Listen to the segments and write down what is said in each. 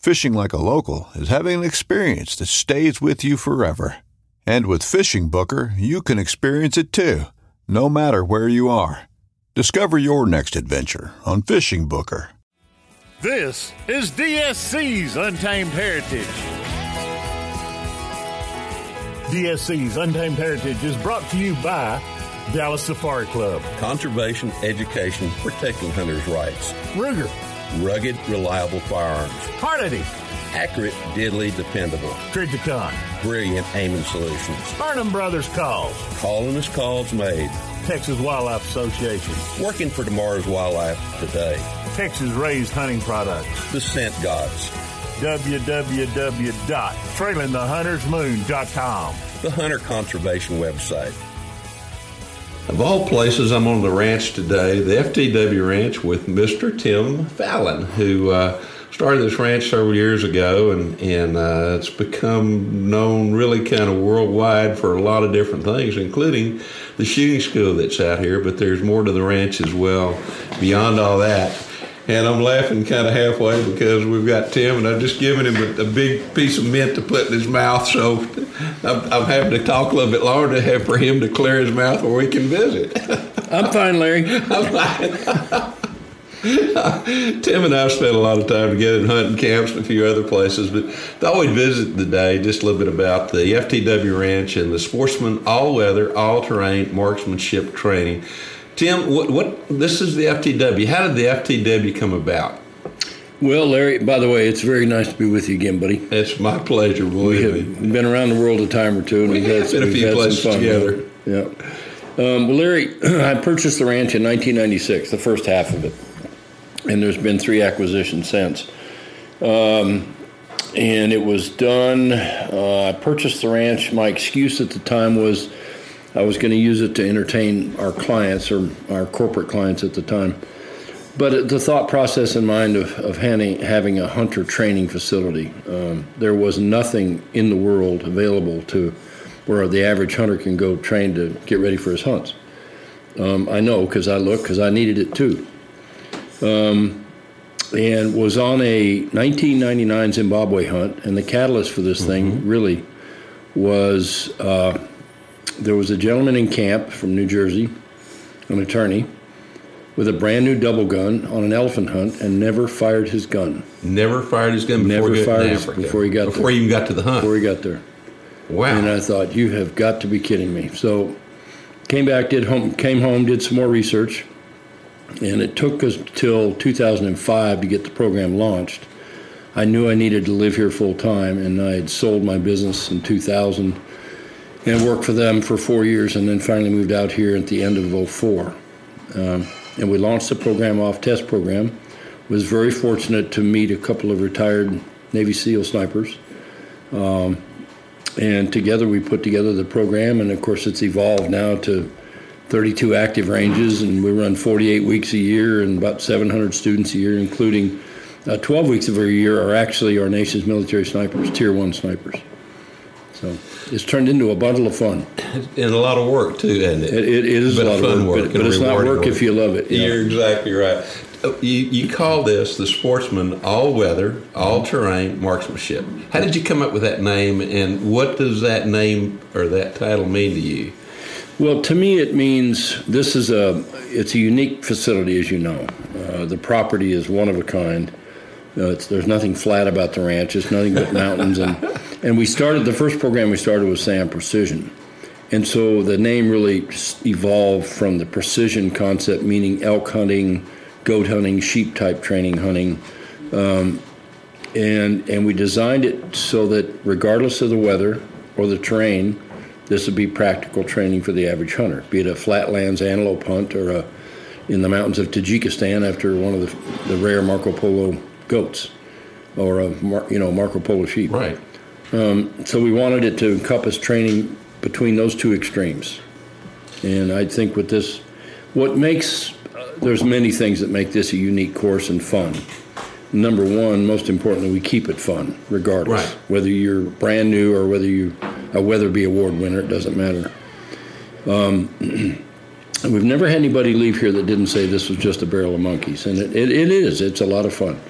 Fishing like a local is having an experience that stays with you forever. And with Fishing Booker, you can experience it too, no matter where you are. Discover your next adventure on Fishing Booker. This is DSC's Untamed Heritage. DSC's Untamed Heritage is brought to you by Dallas Safari Club, Conservation Education Protecting Hunters' Rights, Ruger, Rugged, Reliable Firearms, Hornady, Accurate, Deadly, Dependable, Trijicon, Brilliant Aiming Solutions, Burnham Brothers Calls, Calling as Calls Made, Texas Wildlife Association, Working for Tomorrow's Wildlife Today, Texas Raised Hunting Products, The Scent Gods, www.trailingthehuntersmoon.com, the Hunter Conservation website. Of all places, I'm on the ranch today, the FTW Ranch with Mr. Tim Fallon, who uh, started this ranch several years ago, and and uh, it's become known really kind of worldwide for a lot of different things, including the shooting school that's out here. But there's more to the ranch as well. Beyond all that, and I'm laughing kind of halfway because we've got Tim, and I've just given him a, a big piece of mint to put in his mouth. So I'm, I'm, having to talk a little bit longer to have for him to clear his mouth where we can visit. I'm fine, Larry. I'm fine. Tim and I spent a lot of time together in hunting camps and a few other places, but thought we'd visit today just a little bit about the FTW Ranch and the Sportsman All Weather, All Terrain Marksmanship Training. Tim, what, what this is the FTW. How did the FTW come about? Well, Larry, by the way, it's very nice to be with you again, buddy. It's my pleasure. We have me. been around the world a time or two, and we we've have had, been a few places together. Yeah. Um, well, Larry, I purchased the ranch in 1996, the first half of it, and there's been three acquisitions since. Um, and it was done. Uh, I purchased the ranch. My excuse at the time was I was going to use it to entertain our clients or our corporate clients at the time. But the thought process in mind of, of having, having a hunter training facility, um, there was nothing in the world available to where the average hunter can go train to get ready for his hunts. Um, I know because I looked because I needed it too. Um, and was on a 1999 Zimbabwe hunt, and the catalyst for this mm-hmm. thing really was uh, there was a gentleman in camp from New Jersey, an attorney, with a brand new double gun on an elephant hunt and never fired his gun. Never fired his gun before never he fired his, before he got there. before there. he even got to the hunt. Before he got there. Wow! And I thought you have got to be kidding me. So came back, did home, came home, did some more research, and it took us till 2005 to get the program launched. I knew I needed to live here full time, and I had sold my business in 2000 and worked for them for four years, and then finally moved out here at the end of 04. Um, and we launched the program off test program. Was very fortunate to meet a couple of retired Navy SEAL snipers. Um, and together we put together the program, and of course it's evolved now to 32 active ranges, and we run 48 weeks a year and about 700 students a year, including uh, 12 weeks of every year are actually our nation's military snipers, tier one snipers. So it's turned into a bundle of fun. And a lot of work too, isn't it? It, it is But a lot of fun work, work but, but it's not rewarding work if you love it. yeah. You're exactly right. Uh, You, you call this the sportsman all weather, all terrain marksmanship. How did you come up with that name, and what does that name or that title mean to you? Well, to me, it means this is a it's a unique facility, as you know. Uh, the property is one of a kind. Uh, it's, there's nothing flat about the ranch. It's nothing but mountains, and and we started the first program we started was SAAM Precision, and so the name really evolved from the precision concept, meaning elk hunting, goat hunting, sheep type training hunting, and and we designed it so that regardless of the weather or the terrain, this would be practical training for the average hunter, be it a flatlands antelope hunt or a in the mountains of Tajikistan after one of the, the rare Marco Polo goats, or a you know Marco Polo sheep. Right. So we wanted it to encompass training between those two extremes, and I think with this, what makes uh, there's many things that make this a unique course and fun. Number one, most importantly, we keep it fun, regardless. Right. Whether you're brand new or whether you a Weatherby Award winner, it doesn't matter. Um, we've never had anybody leave here that didn't say this was just a barrel of monkeys, and it, it, it is. It's a lot of fun.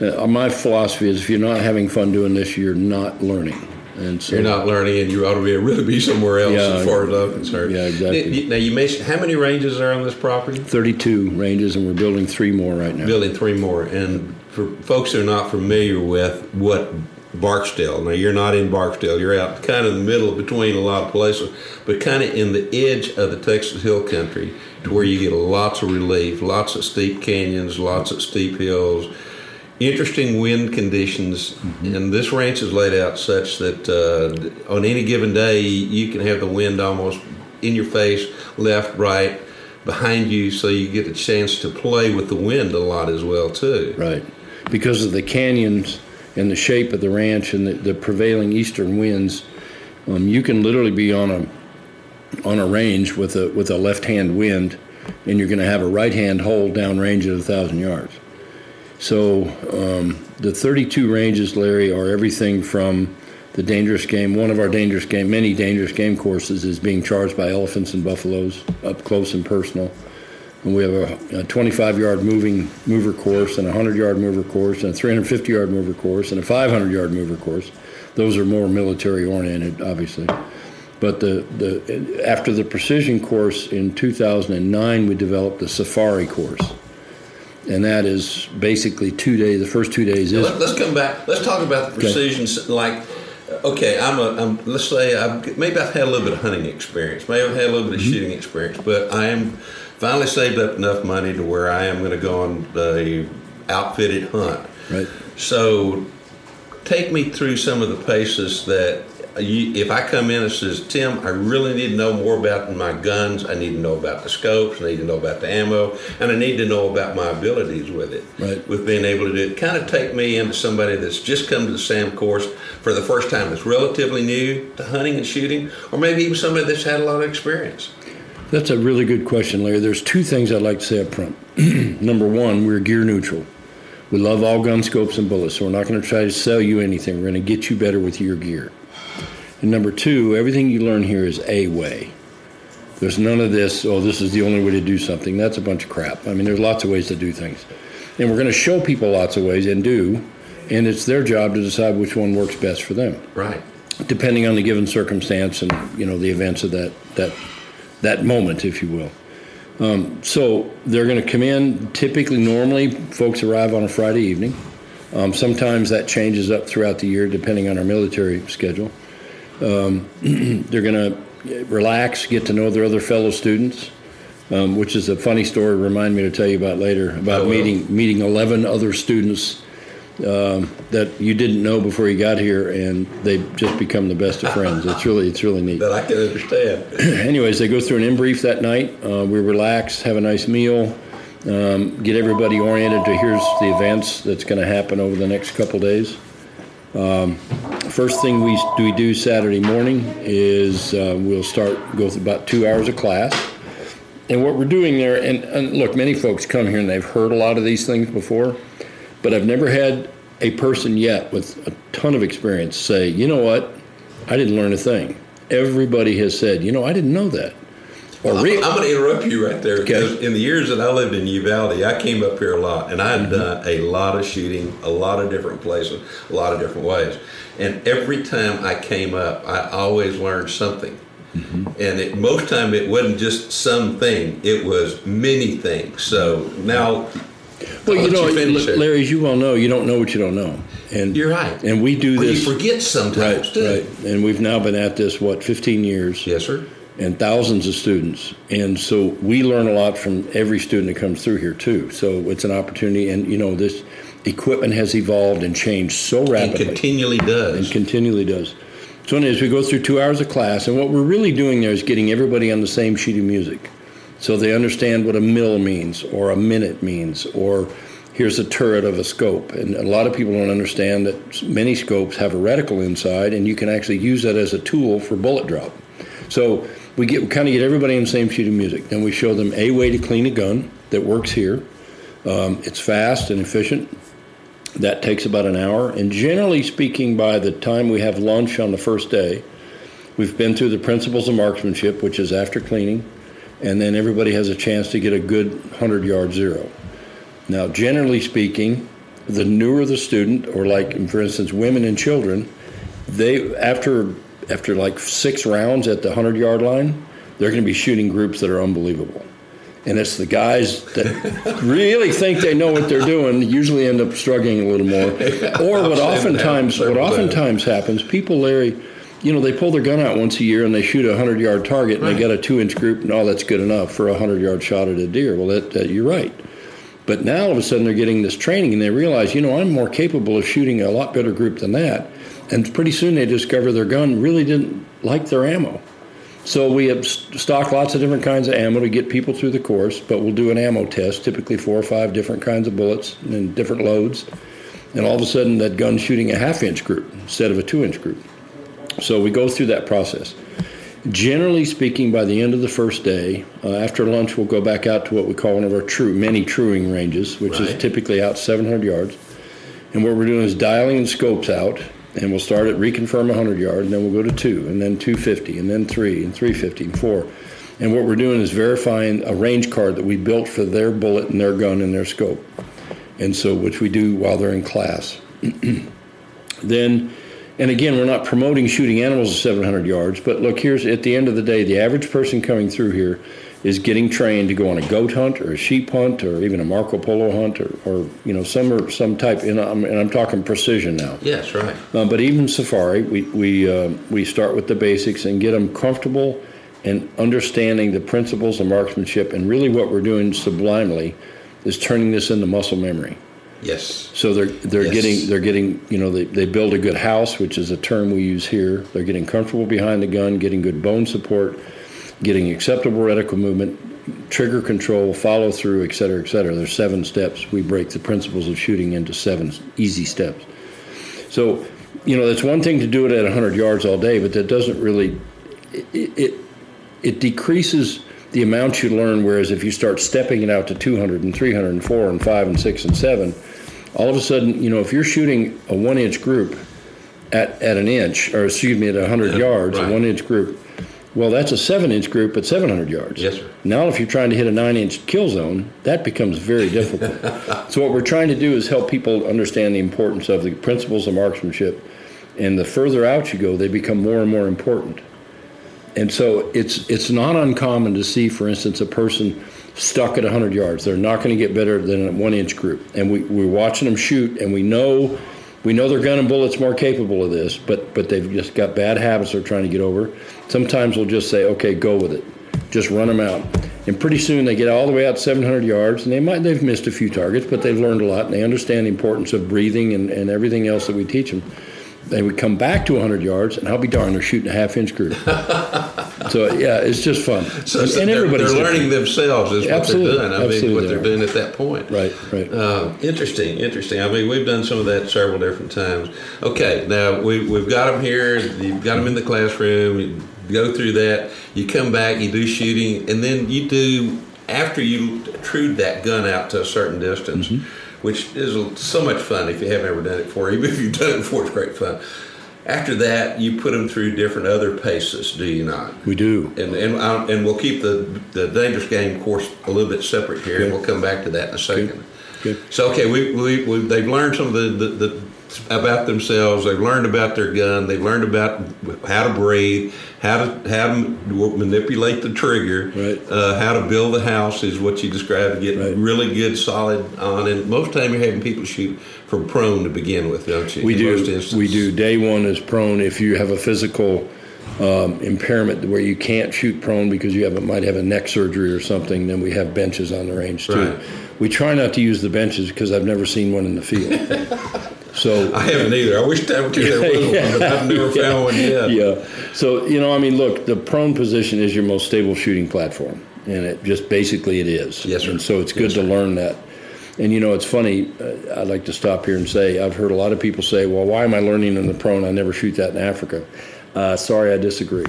Uh, my philosophy is if you're not having fun doing this, you're not learning. And so You're not learning, and you ought to be really be somewhere else, Yeah, as far as I'm concerned. yeah, exactly. Now, you- mentioned how many ranges are on this property? 32 ranges, and we're building three more right now. Building three more, and for folks who are not familiar with what Barksdale. Now you're not in Barksdale. You're out kind of in the middle between a lot of places, but kind of in the edge of the Texas Hill Country, to where you get lots of relief, lots of steep canyons, lots of steep hills, interesting wind conditions. And this ranch is laid out such that uh, on any given day you can have the wind almost in your face, left, right. Behind you, so you get a chance to play with the wind a lot as well too. Right. Because of the canyons and the shape of the ranch and the, the prevailing eastern winds, um, you can literally be on a on a range with a with a left hand wind, and you're going to have a right hand hole down range at a thousand yards. So um, the 32 ranges, Larry, are everything from the dangerous game. One of our dangerous game, many dangerous game courses, is being charged by elephants and buffaloes up close and personal. And we have a, a 25 yard moving mover course, and a 100 yard mover course, and a 350 yard mover course, and a 500 yard mover course. Those are more military oriented, obviously. But the, the after the precision course in 2009, we developed the safari course, and that is basically two days. The first two days is Let, us come back. Let's talk about the precision. s Like, okay, I'm a. I'm, let's say I've, maybe I've had a little bit of hunting experience. Maybe I've had a little bit of mm-hmm. shooting experience, but I am finally saved up enough money to where I am going to go on the outfitted hunt. right. So, take me through some of the paces that you, if I come in and says, Tim, I really need to know more about my guns. I need to know about the scopes. I need to know about the ammo, and I need to know about my abilities with it. Right. With being able to do it, kind of take me into somebody that's just come to the SAAM course for the first time, that's relatively new to hunting and shooting, or maybe even somebody that's had a lot of experience. That's a really good question, Larry. There's two things I'd like to say up front. Number one, we're gear neutral. We love all gun scopes and bullets, so we're not going to try to sell you anything. We're going to get you better with your gear. And number two, everything you learn here is a way. There's none of this, oh, this is the only way to do something. That's a bunch of crap. I mean, there's lots of ways to do things. And we're going to show people lots of ways and do, and it's their job to decide which one works best for them Right. depending on the given circumstance and you know the events of that that that moment, if you will. Um, so they're going to come in. Typically, normally, folks arrive on a Friday evening. Um, sometimes that changes up throughout the year, depending on our military schedule. Um, they're going to relax, get to know their other fellow students, um, which is a funny story. Remind me to tell you about later about will. meeting meeting eleven other students um, that you didn't know before you got here, and they just become the best of friends. It's really it's really neat. That I can understand. Anyways, they go through an in brief that night. Uh, we relax, have a nice meal, um, get everybody oriented to here's the events that's going to happen over the next couple days. Um, first thing we do, we do Saturday morning is uh, we'll start go through about two hours of class. And what we're doing there, and, and look, many folks come here and they've heard a lot of these things before, but I've never had a person yet with a ton of experience say, you know what, I didn't learn a thing. Everybody has said, you know, I didn't know that. Or I'm, I'm going to interrupt you right there. Okay. In the years that I lived in Uvalde, I came up here a lot, and I had mm-hmm. done a lot of shooting, a lot of different places, a lot of different ways. And every time I came up, I always learned something. Mm-hmm. And it, most time it wasn't just something; it was many things. So now well, you know, you Larry, as you well know, you don't know what you don't know, and you're right. And we do well, this. You forget sometimes, right? Too. Right. And we've now been at this what 15 years. Yes, sir. And thousands of students, and so we learn a lot from every student that comes through here too. So it's an opportunity, and you know this equipment has evolved and changed so rapidly, and continually does, and continually does. So as we go through two hours of class, and what we're really doing there is getting everybody on the same sheet of music. So they understand what a mill means, or a minute means, or here's a turret of a scope. And a lot of people don't understand that many scopes have a reticle inside, and you can actually use that as a tool for bullet drop. So we get we kind of get everybody on the same sheet of music. Then we show them a way to clean a gun that works here. Um, it's fast and efficient. That takes about an hour. And generally speaking, by the time we have lunch on the first day, we've been through the principles of marksmanship, which is after cleaning and then everybody has a chance to get a good 100 yard zero. Now, generally speaking, the newer the student, or like for instance, women and children, they after after like six rounds at the 100 yard line, they're going to be shooting groups that are unbelievable. And it's the guys that really think they know what they're doing usually end up struggling a little more. Or what oftentimes what oftentimes happens, people, Larry, you know, they pull their gun out once a year and they shoot a 100 yard target and right. they got a two inch group and all oh, that's good enough for a 100 yard shot at a deer. Well, that, that, you're right. But now all of a sudden they're getting this training and they realize, you know, I'm more capable of shooting a lot better group than that. And pretty soon they discover their gun really didn't like their ammo. So we have stock lots of different kinds of ammo to get people through the course, but we'll do an ammo test, typically four or five different kinds of bullets and different loads. And all of a sudden that gun's shooting a half inch group instead of a two inch group. So we go through that process. Generally speaking, by the end of the first day, uh, after lunch, we'll go back out to what we call one of our true many truing ranges, which right. is typically out 700 yards. And what we're doing is dialing the scopes out, and we'll start at reconfirm 100 yard, and then we'll go to two, and then 250, and then three, and 350, and four. And what we're doing is verifying a range card that we built for their bullet and their gun and their scope. And so, which we do while they're in class. then and again, we're not promoting shooting animals at 700 yards, but look, here's at the end of the day, the average person coming through here is getting trained to go on a goat hunt or a sheep hunt or even a Marco Polo hunt or, or you know some or some type. And I'm, and I'm talking precision now. Yes, right. Uh, but even safari, we we uh, we start with the basics and get them comfortable and understanding the principles of marksmanship. And really, what we're doing sublimely is turning this into muscle memory. Yes. So they're they're yes. getting they're getting you know they, they build a good house, which is a term we use here. They're getting comfortable behind the gun, getting good bone support, getting acceptable reticle movement, trigger control, follow through, et cetera, et cetera. There's seven steps. We break the principles of shooting into seven easy steps. So, you know, that's one thing to do it at 100 yards all day, but that doesn't really it it, it decreases the amount you learn. Whereas if you start stepping it out to 200 and 300 and 4 and 5 and 6 and 7, all of a sudden, you know, if you're shooting a one inch group at, at an inch, or excuse me, at 100 yeah, yards, right. a one inch group, well, that's a seven inch group at 700 yards. Yes, sir. Now, if you're trying to hit a nine inch kill zone, that becomes very difficult. so, what we're trying to do is help people understand the importance of the principles of marksmanship. And the further out you go, they become more and more important. And so it's it's not uncommon to see, for instance, a person stuck at 100 yards. They're not going to get better than a one inch group, and we, we're watching them shoot, and we know we know their gun and bullets more capable of this, but but they've just got bad habits they're trying to get over. Sometimes we'll just say, okay, go with it, just run them out, and pretty soon they get all the way out 700 yards, and they might they've missed a few targets, but they've learned a lot, and they understand the importance of breathing and, and everything else that we teach them they would come back to 100 yards, and I'll be darned, they're shooting a half inch group. so yeah, it's just fun. So, and, and everybody's they're, learning themselves is Absolutely. what they're doing. I Absolutely mean, what they're doing at that point. Right, right. Uh, interesting, interesting. I mean, we've done some of that several different times. Okay, now we, we've got them here. You've got them in the classroom. You go through that. You come back. You do shooting, and then you do after you trued that gun out to a certain distance. Mm-hmm which is so much fun if you haven't ever done it before. Even if you've done it before, it's great fun. after that, you put them through different other paces, do you not? We do. And and I'll, and we'll keep the the dangerous game course a little bit separate here, and we'll come back to that in a second. Good. So okay, we, we, we they've learned some of the, the, the about themselves. They've learned about their gun. They've learned about how to breathe, how to how to manipulate the trigger, Right. uh, how to build a house is what you described. To get Right. really good, solid on. And most time you're having people shoot from prone to begin with, don't you? We do. We do. Day one is prone. If you have a physical um, impairment where you can't shoot prone because you have a, might have a neck surgery or something, then we have benches on the range too. Right. We try not to use the benches because I've never seen one in the field. so I haven't either. I wish that there was one, but I've never found one yet. yeah. So you know, I mean, look, the prone position is your most stable shooting platform, and it just basically it is. Yes, sir. And so it's good Yes, to learn that. And you know, it's funny. Uh, I'd like to stop here and say I've heard a lot of people say, "Well, why am I learning in the prone? I never shoot that in Africa." Uh, sorry, I disagree.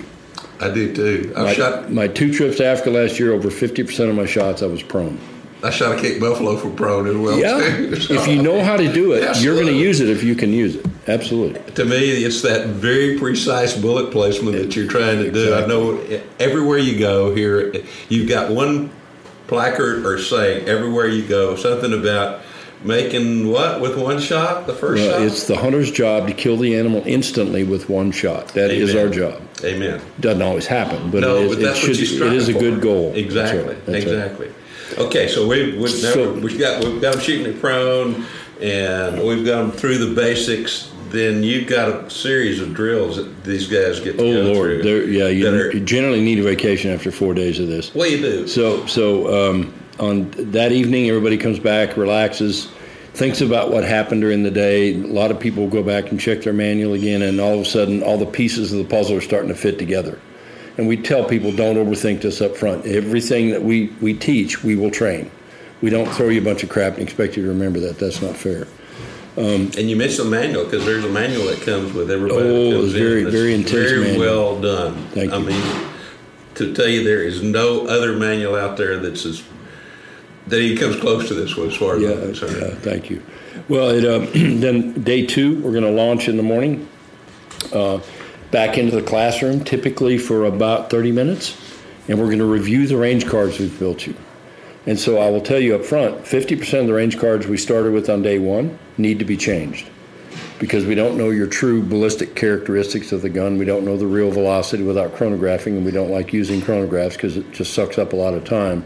I do too. I My, shot my two trips to Africa last year, over fifty percent of my shots, I was prone. I shot a Cape Buffalo for prone as well. Yeah. So- if you know how to do it, you're going to use it if you can use it. Absolutely. To me, it's that very precise bullet placement that you're trying to do. I know everywhere you go here, you've got one placard or saying everywhere you go something about making what with one shot, the first Well, shot. it's the hunter's job to kill the animal instantly with one shot. That is Amen. our job. Amen. Doesn't always happen, but no, it is, but that's it, what should, it is a good goal. That's Exactly. right. That's right. Okay, so we we So- we've got we've got them shooting it prone, and we've got them through the basics. Then you've got a series of drills that these guys get to Oh go Lord, through. Yeah, you, are- you generally need a vacation after four days of this. Well, you do. So, so um, on that evening, everybody comes back, relaxes, thinks about what happened during the day. A lot of people go back and check their manual again, and all of a sudden, all the pieces of the puzzle are starting to fit together. And we tell people, don't overthink this up front. Everything that we, we teach, we will train. We don't throw you a bunch of crap and expect you to remember that. That's not fair. And you mentioned the manual because there's a manual that comes with everybody. Oh, it's very- in. very intense Very manual. well done. Thank I you. mean, to tell you, there is no other manual out there that's as that even comes close to this one, as far as Yeah, I'm concerned. yeah, thank you. Well, it, uh, then day two, we're going to launch in the morning, uh, back into the classroom, typically for about 30 minutes, and we're going to review the range cards we've built you. And so I will tell you up front 50% of the range cards we started with on day one need to be changed because we don't know your true ballistic characteristics of the gun. We don't know the real velocity without chronographing, and we don't like using chronographs because it just sucks up a lot of time.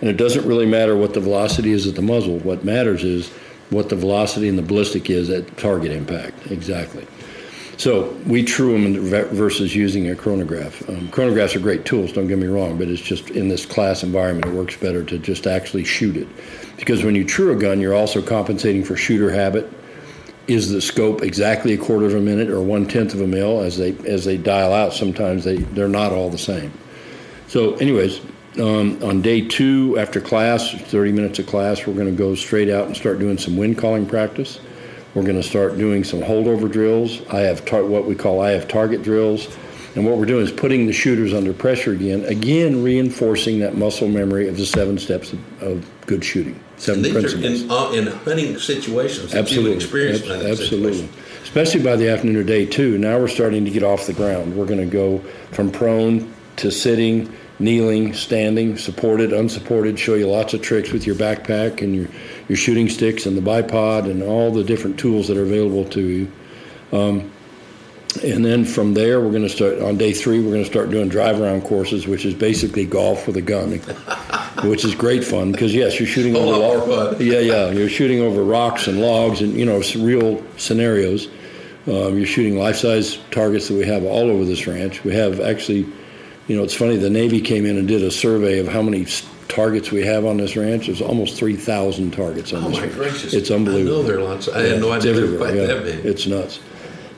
And it doesn't really matter what the velocity is at the muzzle. What matters is what the velocity and the ballistic is at target impact. Exactly. So we true them versus using a chronograph. Um, chronographs are great tools, don't get me wrong, but it's just in this class environment, it works better to just actually shoot it. Because when you true a gun, you're also compensating for shooter habit. Is the scope exactly a quarter of a minute or one tenth of a mil? As they as they dial out, sometimes they they're not all the same. So, anyways, um, on day two after class, 30 minutes of class, we're going to go straight out and start doing some wind calling practice. We're going to start doing some holdover drills. I have tar- what we call I have target drills. And what we're doing is putting the shooters under pressure again, again reinforcing that muscle memory of the seven steps of, of good shooting, seven And these principles. are in, uh, in hunting situations that Absolutely. you've experienced. Ab- Absolutely. situations. Especially by the afternoon or day two. Now we're starting to get off the ground. We're going to go from prone to sitting, kneeling, standing, supported, unsupported, show you lots of tricks with your backpack and your, your shooting sticks and the bipod and all the different tools that are available to you. Um, and then from there, we're going to start on day three. We're going to start doing drive around courses, which is basically golf with a gun, which is great fun because yes, you're shooting over lo- Yeah, yeah, you're shooting over rocks and logs and you know real scenarios. Um, you're shooting life-size targets that we have all over this ranch. We have actually, you know, it's funny. The Navy came in and did a survey of how many targets we have on this ranch. There's almost three thousand targets on Oh this my ranch. gracious! It's unbelievable. I know there are lots. I had no idea everywhere, quite yeah. that big. It's nuts.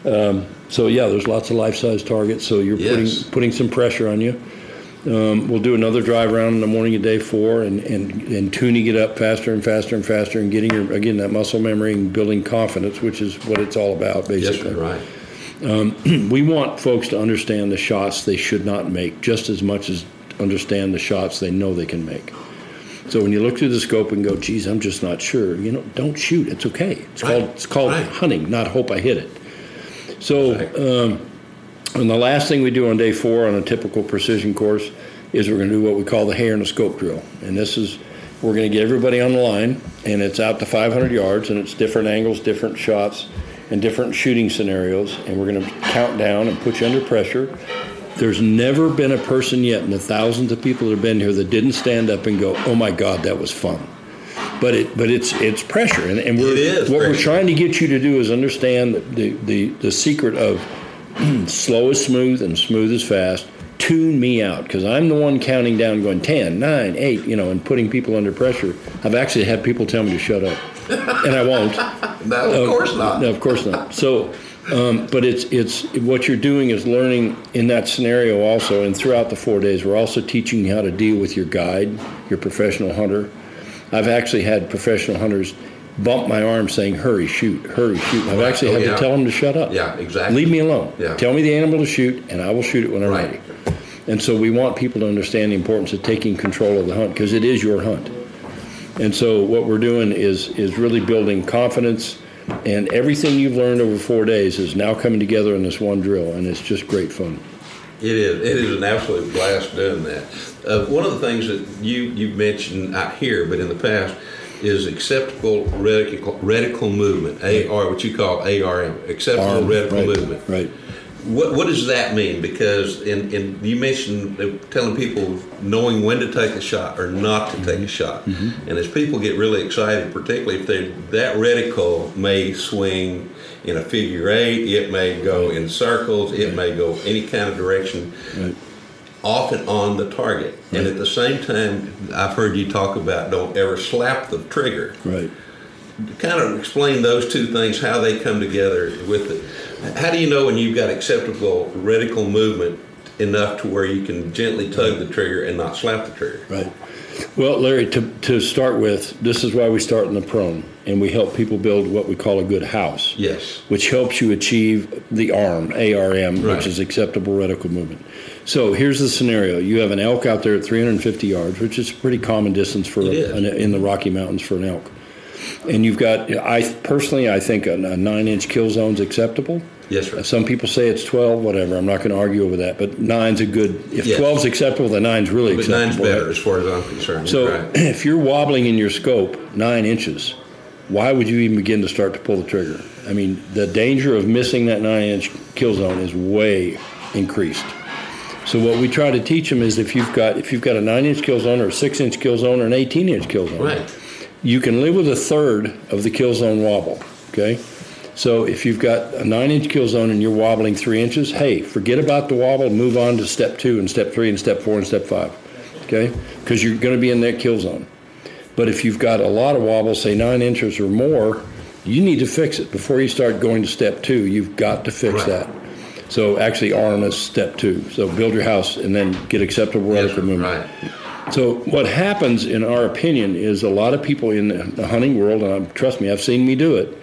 Um, so yeah, there's lots of life-size targets. So you're Yes. putting putting some pressure on you. Um, we'll do another drive around in the morning of day four, and, and and tuning it up faster and faster and faster, and getting your again that muscle memory and building confidence, which is what it's all about, yes, basically. sir, right. We want folks to understand the shots they should not make just as much as understand the shots they know they can make. So when you look through the scope and go, "Geez, I'm just not sure," you know, don't shoot. It's okay. It's Right. called it's called Right. hunting, not hope I hit it. So, um, and the last thing we do on day four on a typical precision course is we're going to do what we call the hair and the scope drill. And this is, we're going to get everybody on the line, and it's out to 500 yards, and it's different angles, different shots, and different shooting scenarios. And we're going to count down and put you under pressure. There's never been a person yet in the thousands of people that have been here that didn't stand up and go, "Oh my God, that was fun." But it, but it's it's pressure, and, and we're It is what we're trying to get you to do is understand the the, the secret of slow is smooth and smooth is fast. Tune me out because I'm the one counting down, going 10, 9, 8, you know, and putting people under pressure. I've actually had people tell me to shut up, and I won't. No, of course not. No, of course not. So, um, but it's it's what you're doing is learning in that scenario also, and throughout the four days, we're also teaching you how to deal with your guide, your professional hunter. I've actually had professional hunters bump my arm saying, "Hurry, shoot! Hurry, shoot!" I've Right. actually Oh, had yeah. to tell them to shut up. Yeah, exactly. Leave me alone. Yeah. Tell me the animal to shoot, and I will shoot it when I'm Right. ready. And so we want people to understand the importance of taking control of the hunt because it is your hunt. And so what we're doing is is really building confidence, and everything you've learned over four days is now coming together in this one drill, and it's just great fun. It is. It is an absolute blast doing that. Uh, one of the things that you you mentioned out here, but in the past, is acceptable reticle, reticle movement. AR, what you call ARM, acceptable Arm, reticle right, movement. Right. What what does that mean? Because in, in you mentioned telling people knowing when to take a shot or not to Mm-hmm. take a shot, and as people get really excited, particularly if they that reticle may swing in a figure eight, it may go in circles, it may go any kind of direction Right. off and on the target. And at the same time, I've heard you talk about don't ever slap the trigger. Right. Kind of explain those two things, how they come together with it. How do you know when you've got acceptable reticle movement enough to where you can gently tug the trigger and not slap the trigger? Right. Well, Larry, to, to start with, this is why we start in the prone, and we help people build what we call a good house. Yes. Which helps you achieve the ARM, ARM, Right. which is acceptable reticle movement. So here's the scenario: you have an elk out there at 350 yards, which is a pretty common distance for is. an, in the Rocky Mountains for an elk. And you've got, I personally, I think a, a nine-inch kill zone is acceptable. Yes, sir. Some people say it's 12, whatever. I'm not going to argue over that, but nine's a good. If Yes. 12 is acceptable, then nine's really But acceptable. nine's right? better as far as I'm concerned. So Right. if you're wobbling in your scope nine inches, why would you even begin to start to pull the trigger? I mean, the danger of missing that nine inch kill zone is way increased. So what we try to teach them is if you've got if you've got a nine inch kill zone or a six inch kill zone or an 18 inch kill zone, Right. you can live with a third of the kill zone wobble. Okay. So if you've got a nine inch kill zone and you're wobbling three inches, hey, forget about the wobble, move on to step two and step three and step four and step five. Okay? Because you're going to be in that kill zone. But if you've got a lot of wobble, say nine inches or more, you need to fix it before you start going to step two. You've got to fix Right. that. So actually, arm is step two. So build your house and then get acceptable Yes, sir. movement. Right. So what happens, in our opinion, is a lot of people in the hunting world, and trust me, I've seen me do it,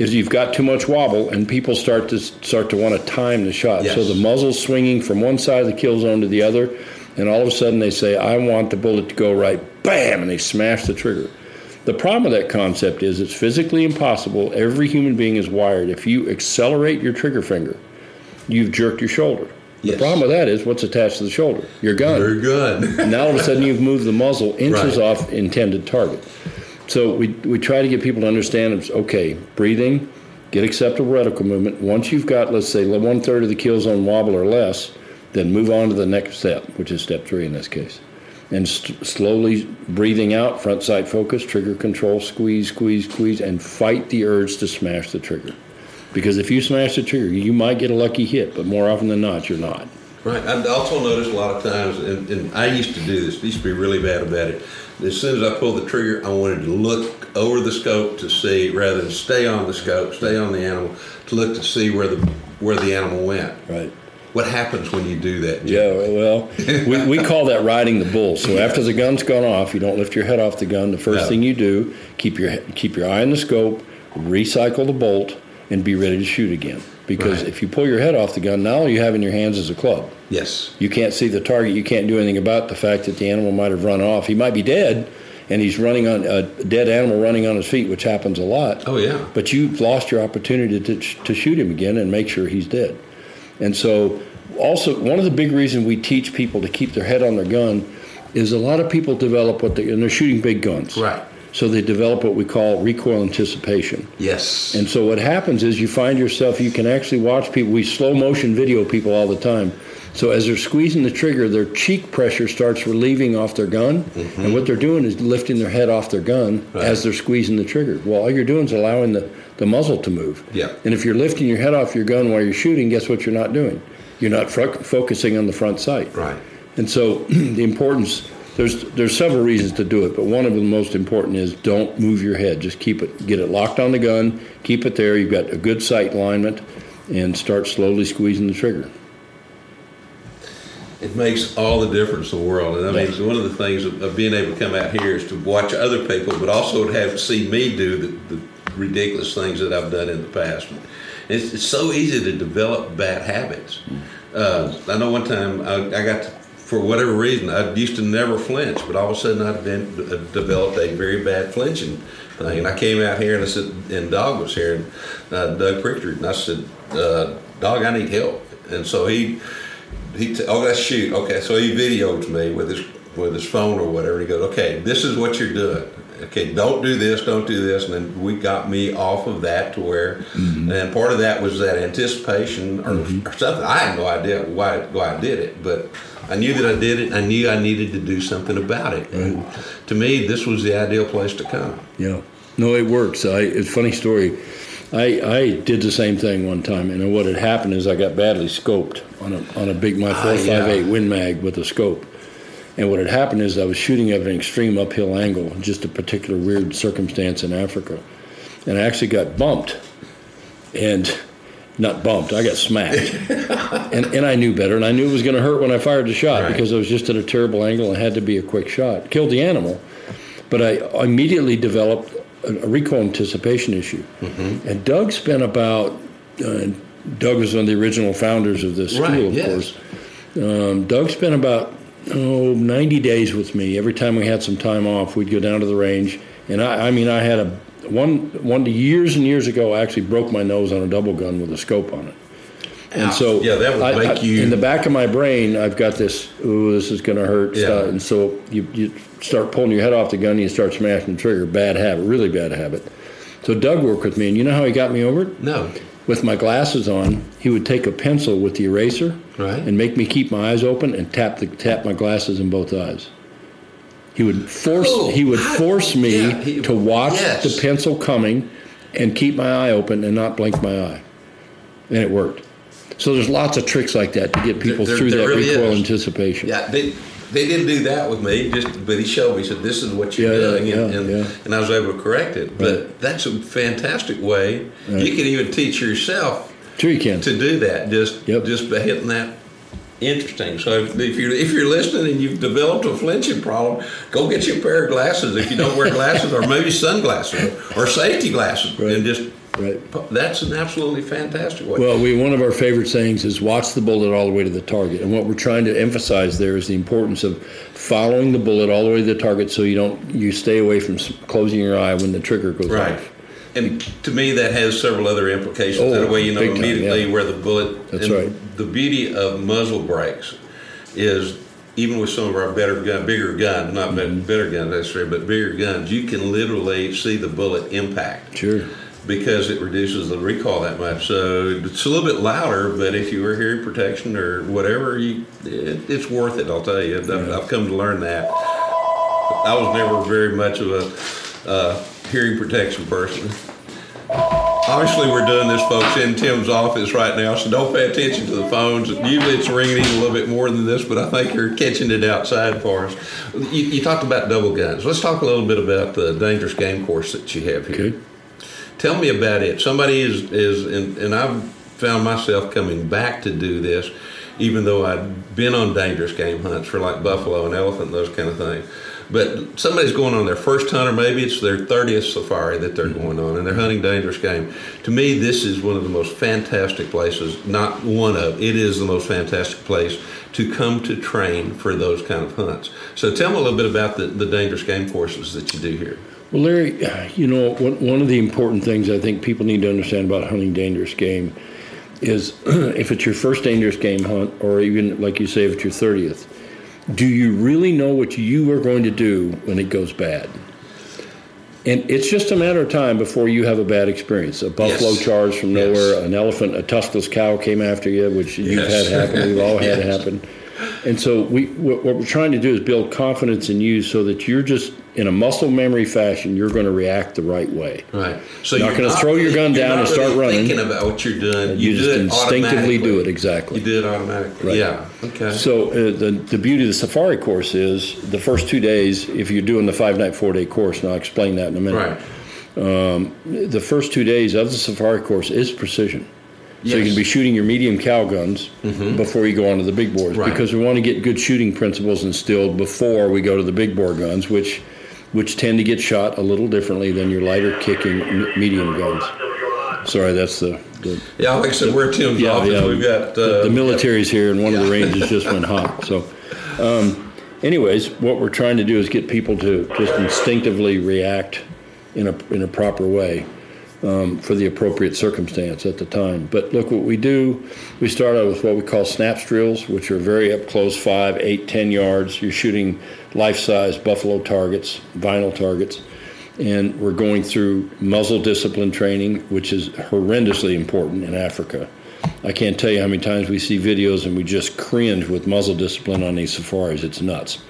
is you've got too much wobble, and people start to start to want to time the shot. Yes. So the muzzle's swinging from one side of the kill zone to the other, and all of a sudden they say, "I want the bullet to go right," bam, and they smash the trigger. The problem with that concept is it's physically impossible. Every human being is wired. If you accelerate your trigger finger, you've jerked your shoulder. Yes. The problem with that is what's attached to the shoulder? Your gun. Good. And now all of a sudden you've moved the muzzle inches Right. off intended target. So we, we try to get people to understand okay, breathing, get acceptable reticle movement. Once you've got, let's say, one third of the kill zone wobble or less, then move on to the next step, which is step three in this case. And st- slowly breathing out, front sight focus, trigger control, squeeze, squeeze, squeeze, and fight the urge to smash the trigger. Because if you smash the trigger, you might get a lucky hit, but more often than not, you're not. Right. I also notice a lot of times, and, and I used to do this. Used to be really bad about it. As soon as I pulled the trigger, I wanted to look over the scope to see, rather than stay on the scope, stay on the animal, to look to see where the where the animal went. Right. What happens when you do that? Jim? Yeah, well, we, we call that riding the bull. So after the gun's gone off, you don't lift your head off the gun. The first No. thing you do, keep your keep your eye on the scope, recycle the bolt, and be ready to shoot again. Because Right. if you pull your head off the gun, now all you have in your hands is a club. Yes. You can't see the target. You can't do anything about the fact that the animal might have run off. He might be dead, and he's running on a dead animal running on his feet, which happens a lot. Oh, yeah. But you've lost your opportunity to, to shoot him again and make sure he's dead. And so, also, one of the big reasons we teach people to keep their head on their gun is a lot of people develop what they, and they're shooting big guns. Right. So they develop what we call recoil anticipation. Yes. And so what happens is you find yourself, you can actually watch people, we slow motion video people all the time. So as they're squeezing the trigger, their cheek pressure starts relieving off their gun. Mm-hmm. And what they're doing is lifting their head off their gun Right. as they're squeezing the trigger. Well, all you're doing is allowing the, the muzzle to move. Yeah. And if you're lifting your head off your gun while you're shooting, guess what you're not doing? You're not fro- focusing on the front sight. Right. And so the importance there's there's several reasons to do it, but one of the most important is don't move your head. Just keep it get it locked on the gun, keep it there. You've got a good sight alignment, and start slowly squeezing the trigger. It makes all the difference in the world. And I mean, one of the things of, of being able to come out here is to watch other people, but also to have to see me do the, the ridiculous things that I've done in the past. It's, it's so easy to develop bad habits. Uh, I know one time I, I got, to, for whatever reason, I used to never flinch, but all of a sudden I de- developed a very bad flinching thing. And I came out here and I said, and Doug was here, and uh, Doug Pritchard, and I said, uh, Doug, I need help. And so he, he t- oh let's shoot okay. So he videos me with his with his phone or whatever he goes okay this is what you're doing. Okay don't do this don't do this. And then we got me off of that to where and part of that was that anticipation or, or something. I had no idea why why i did it but I knew that I did it. I knew I needed to do something about it. And to me, this was the ideal place to come. Yeah, no, it works. I, it's a funny story. I, I did the same thing one time, and what had happened is I got badly scoped on a on a big my Ah, four yeah. Win Mag with a scope. And what had happened is I was shooting at an extreme uphill angle, just a particular weird circumstance in Africa, and I actually got bumped, and not bumped, I got smacked, and and I knew better, and I knew it was going to hurt when I fired the shot Right. because I was just at a terrible angle and had to be a quick shot. Killed the animal, but I immediately developed a, recoil anticipation issue. Mm-hmm. And Doug spent about, uh, Doug was one of the original founders of this school, Right, of yes. course. Um, Doug spent about oh, 90 days with me. Every time we had some time off, we'd go down to the range. And I, I mean, I had a one one years and years ago. I actually broke my nose on a double gun with a scope on it. And so, Yeah, that would I- make I- you- in the back of my brain. I've got this. Ooh, this is going to hurt. Yeah. stuff. And so you you start pulling your head off the gun and you start smashing the trigger. Bad habit, really bad habit. So Doug worked with me, and you know how he got me over it? No. With my glasses on, he would take a pencil with the eraser Right. and make me keep my eyes open and tap the tap my glasses in both eyes. He would force Cool. he would force me Yeah, he- to watch yes. the pencil coming and keep my eye open and not blink my eye. And it worked. So there's lots of tricks like that to get people there- through there that really recoil is. anticipation. Yeah, they they didn't do that with me. Just but he showed me. Said, "This is what you're Yeah, doing," and, yeah, and, yeah. and I was able to correct it. But that's a fantastic way. Right. You can even teach yourself Sure you can. to do that. Just Yep. just by hitting that. Interesting. So if, if you're if you're listening and you've developed a flinching problem, go get you a pair of glasses. If you don't wear glasses, or maybe sunglasses or safety glasses, Right. and just Right. that's an absolutely fantastic way. Well, we one of our favorite sayings is watch the bullet all the way to the target. And what we're trying to emphasize there is the importance of following the bullet all the way to the target so you don't you stay away from closing your eye when the trigger goes Right. off. And to me, that has several other implications. Oh, that way, you know big time, immediately yeah. where the bullet. That's right. The beauty of muzzle brakes is even with some of our better gun, bigger guns, not Mm-hmm. better guns necessarily, but bigger guns, you can literally see the bullet impact Sure. because it reduces the recoil that much. So it's a little bit louder, but if you were hearing protection or whatever, you it, it's worth it. I'll tell you. I've, I've come to learn that. I was never very much of a uh, hearing protection person. Obviously, we're doing this, folks, in Tim's office right now, so don't pay attention to the phones. Usually, it's ringing even a little bit more than this, but I think you're catching it outside for us. You, you talked about double guns. Let's talk a little bit about the dangerous game course that you have here. Okay. Tell me about it. Somebody is is and, and I've found myself coming back to do this. even though I'd been on dangerous game hunts for like buffalo and elephant and those kind of things. But somebody's going on their first hunt, or maybe it's their 30th safari that they're mm-hmm. going on, and they're hunting dangerous game. To me, this is one of the most fantastic places, not one of, it is the most fantastic place to come to train for those kind of hunts. So tell me a little bit about the, the dangerous game courses that you do here. Well, Larry, you know, one, one of the important things I think people need to understand about hunting dangerous game is if it's your first dangerous game hunt, or even like you say, if it's your 30th, do you really know what you are going to do when it goes bad? And it's just a matter of time before you have a bad experience. A buffalo Yes. charged from nowhere, Yes. an elephant, a tuskless cow came after you, which you've had happen. We've all had Yes. happen. And so we, what we're trying to do is build confidence in you so that you're just in a muscle memory fashion, you're going to react the right way. Right. So you're not gonna throw your gun down and start really running. Thinking about what you're doing, You, you, just do instinctively do it exactly. You do it automatically. Right. Yeah. Okay. So uh, the the beauty of the safari course is the first two days. If you're doing the five night four day course, and I'll explain that in a minute. right. The first two days of the safari course is precision. So you can be shooting your medium cow guns before you go on to the big bores Right. because we want to get good shooting principles instilled before we go to the big bore guns, which which tend to get shot a little differently than your lighter kicking medium guns. Sorry, that's the, the Yeah, like I said, we're Tim's yeah, office. yeah. We've got uh, the, the military's here, and one of the ranges just went hot. So, um, anyways, what we're trying to do is get people to just instinctively react in a in a proper way um, for the appropriate circumstance at the time. But look, what we do, we start out with what we call snaps drills, which are very up close, five, eight, ten yards. You're shooting life-size buffalo targets, vinyl targets and we're going through muzzle discipline training, which is horrendously important in Africa. I can't tell you how many times we see videos and we just cringe with muzzle discipline on these safaris. It's nuts.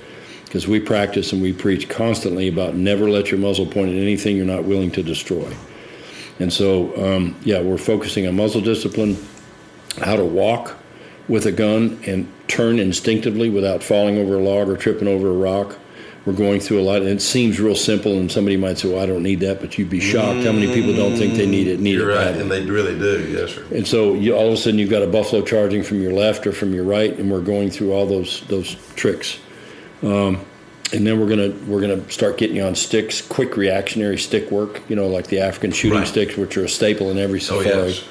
Because we practice and we preach constantly about never let your muzzle point at anything you're not willing to destroy. And so, um, yeah, we're focusing on muzzle discipline, how to walk with a gun and turn instinctively without falling over a log or tripping over a rock. We're going through a lot, and it seems real simple. And somebody might say, "Well, I don't need that," but you'd be shocked how many people don't think they need it. Need You're it right, badly. and they really do. Yes, sir. And so you, all of a sudden you've got a buffalo charging from your left or from your right, and we're going through all those those tricks. Um, and then we're gonna we're gonna start getting you on sticks, quick reactionary stick work. You know, like the African shooting Right. sticks, which are a staple in every Oh, safari. yes.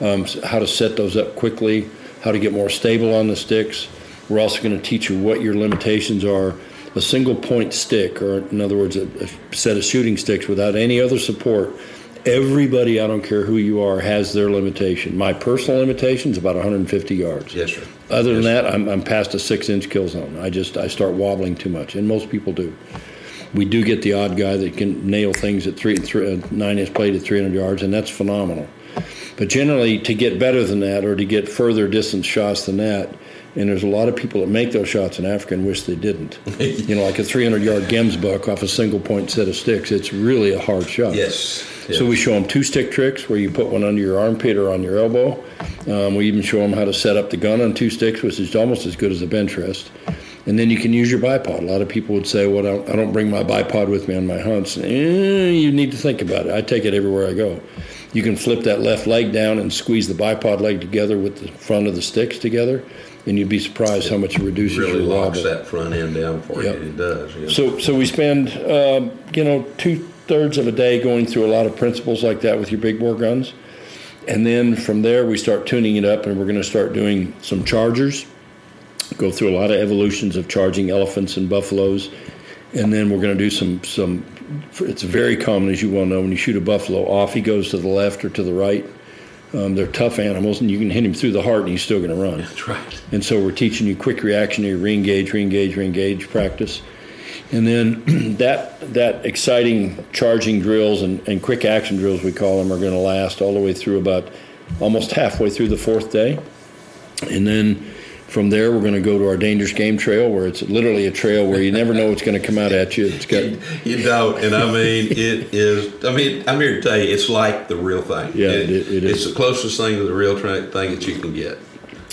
Um, s- how to set those up quickly, how to get more stable on the sticks. We're also going to teach you what your limitations are. A single point stick, or in other words, a, a set of shooting sticks without any other support. Everybody, I don't care who you are, has their limitation. My personal limitation is about 150 yards. Yes, sir. Other than that, I'm, I'm past a six inch kill zone. I just I start wobbling too much, and most people do. We do get the odd guy that can nail things at three, three uh, nine inch plate at 300 yards, and that's phenomenal. But generally, to get better than that, or to get further distance shots than that, and there's a lot of people that make those shots in Africa and wish they didn't. you know, like a 300 yard Gemsbok off a single point set of sticks. It's really a hard shot. Yes. So we show them two stick tricks where you put one under your armpit or on your elbow. Um, we even show them how to set up the gun on two sticks, which is almost as good as a bench rest. And then you can use your bipod. A lot of people would say, "Well, I don't, I don't bring my bipod with me on my hunts." Eh, you need to think about it. I take it everywhere I go. You can flip that left leg down and squeeze the bipod leg together with the front of the sticks together, and you'd be surprised how much it reduces really your locks wobble. that front end down for Yep. you. It does. yeah. So, so we spend, um, you know, two thirds of a day going through a lot of principles like that with your big bore guns, and then from there we start tuning it up, and we're going to start doing some chargers. Go through a lot of evolutions of charging elephants and buffaloes, and then we're going to do some some. It's very common, as you well know, when you shoot a buffalo, off he goes to the left or to the right. Um, they're tough animals, and you can hit him through the heart, and he's still going to run. That's right. And so we're teaching you quick reactionary re-engage, re-engage, re-engage practice. And then that that exciting charging drills and, and quick action drills we call them are going to last all the way through about almost halfway through the fourth day. And then from there we're going to go to our dangerous game trail where it's literally a trail where you never know what's going to come out at you. It's got You don't, and I mean it is. I mean, I'm here to tell you, it's like the real thing. Yeah, it- it It's is. the closest thing to the real tra- thing that you can get.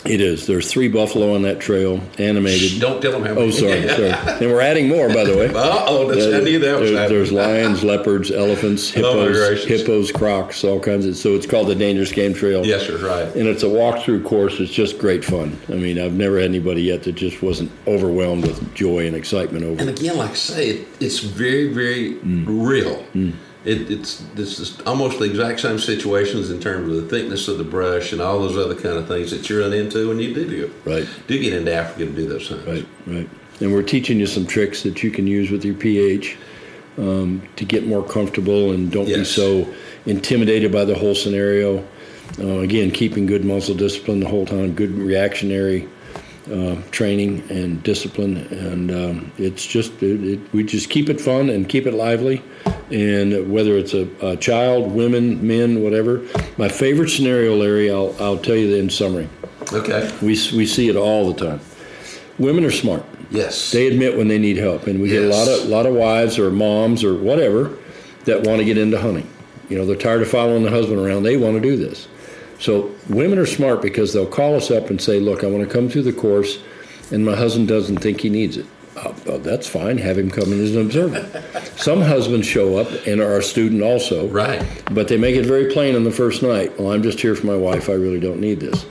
It is. There's three buffalo on that trail, animated. Don't tell them how many. Oh, sorry, sorry. And we're adding more, by the way. Uh-oh, that's- uh, I knew that was There- There's lions, leopards, elephants, Oh, hippos, gracious. hippos, crocs, all kinds of. So it's called the Dangerous Game Trail. Yes, sir, right. And it's a walkthrough course. It's just great fun. I mean, I've never had anybody yet that just wasn't overwhelmed with joy and excitement over And again, like I say, it's very, very mm. real. Mm. It, it's this is almost the exact same situations in terms of the thickness of the brush and all those other kind of things that you run into when you do do Right. do get into Africa to do those things. Right, right. And we're teaching you some tricks that you can use with your PH um, to get more comfortable and don't be so intimidated by the whole scenario. Uh, again, keeping good muzzle discipline the whole time, good reactionary uh, training and discipline, and um, it's just it, it, we just keep it fun and keep it lively. And whether it's a, a child, women, men, whatever. My favorite scenario, Larry, I'll, I'll tell you in summary. Okay. We, we see it all the time. Women are smart. Yes. They admit when they need help, and we get a lot Yes. of lot of wives or moms or whatever that want to get into hunting. You know, they're tired of following the husband around. They want to do this. So women are smart because they'll call us up and say, "Look, I want to come through the course, and my husband doesn't think he needs it." Uh, well, that's fine. Have him come in as an observer. Some husbands show up and are a student also. Right. But they make it very plain on the first night. Well, I'm just here for my wife. I really don't need this.